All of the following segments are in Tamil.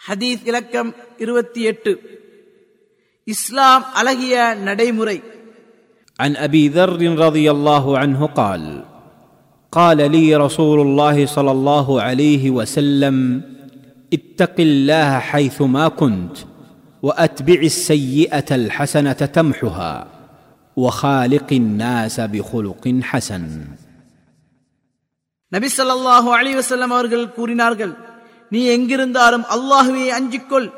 ஹதீஸ் இலக்கம் இருபத்தி எட்டு இஸ்லாம் அழகிய நடைமுறை عن ابي ذر رضي الله عنه قال قال لي رسول الله صلى الله عليه وسلم اتق الله حيثما كنت واتبع السيئه الحسنه تمحها وخالق الناس بخلق حسن நபி ஸல்லல்லாஹு அலைஹி வஸல்லம் அவர்கள் கூறினார்கள் நீ எங்கிருந்தாலும் அல்லாஹுவே அஞ்சிக்கொள்.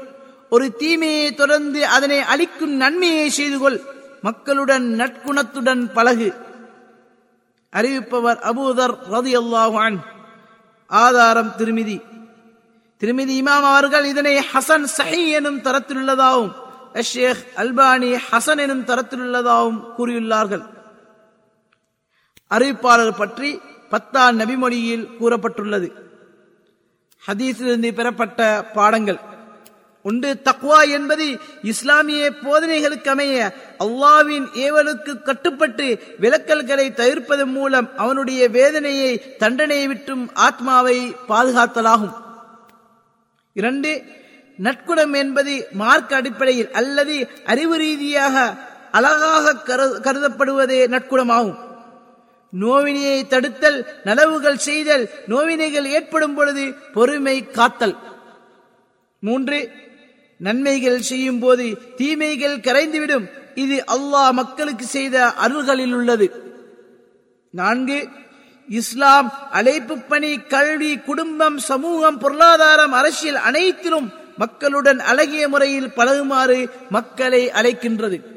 ஒரு தீமையை தொடர்ந்து அதனை அழிக்கும் நன்மையை செய்து கொள் மக்களுடன் நற்குணத்துடன் பழகு. அறிவிப்பவர் அபூதர் ரதியல்லாஹு அல்லாஹான் ஆதாரம் திருமிதி. திருமிதி இமாம் அவர்கள் இதனை ஹசன் சஹி எனும் தரத்தில் உள்ளதாகவும் ஷேக் அல்பானி ஹசன் எனும் தரத்தில் உள்ளதாகவும் கூறியுள்ளார்கள். அறிவிப்பாளர் பற்றி பத்தாம் நபிமொழியில் கூறப்பட்டுள்ளது. ஹதீஸிலிருந்து பெறப்பட்ட பாடங்கள். ஒன்று தக்வா என்பது இஸ்லாமிய போதனைகளுக்கு அமைய அல்லாவின் ஏவலுக்கு கட்டுப்பட்டு விலக்கல்களை தவிர்ப்பதன் மூலம் அவனுடைய வேதனையை தண்டனையை விட்டும் ஆத்மாவை பாதுகாத்தலாகும். இரண்டு நட்குணம் என்பது மார்க் அடிப்படையில் அல்லது அறிவு ரீதியாக அழகாக கரு- கருதப்படுவதே நட்குணமாகும். நோவினையை தடுத்தல் நலவுகள் செய்தல் நோவினைகள் ஏற்படும் பொழுது பொறுமை காத்தல். மூன்று நன்மைகள் செய்யும் போது தீமைகள் கரைந்துவிடும். இது அல்லாஹ் மக்களுக்கு செய்த அருள்களில் உள்ளது. நான்கு இஸ்லாம் அழைப்பு பணி கல்வி குடும்பம் சமூகம் பொருளாதாரம் அரசியல் அனைத்திலும் மக்களுடன் அழகிய முறையில் பழகுமாறு மக்களை அழைக்கின்றது.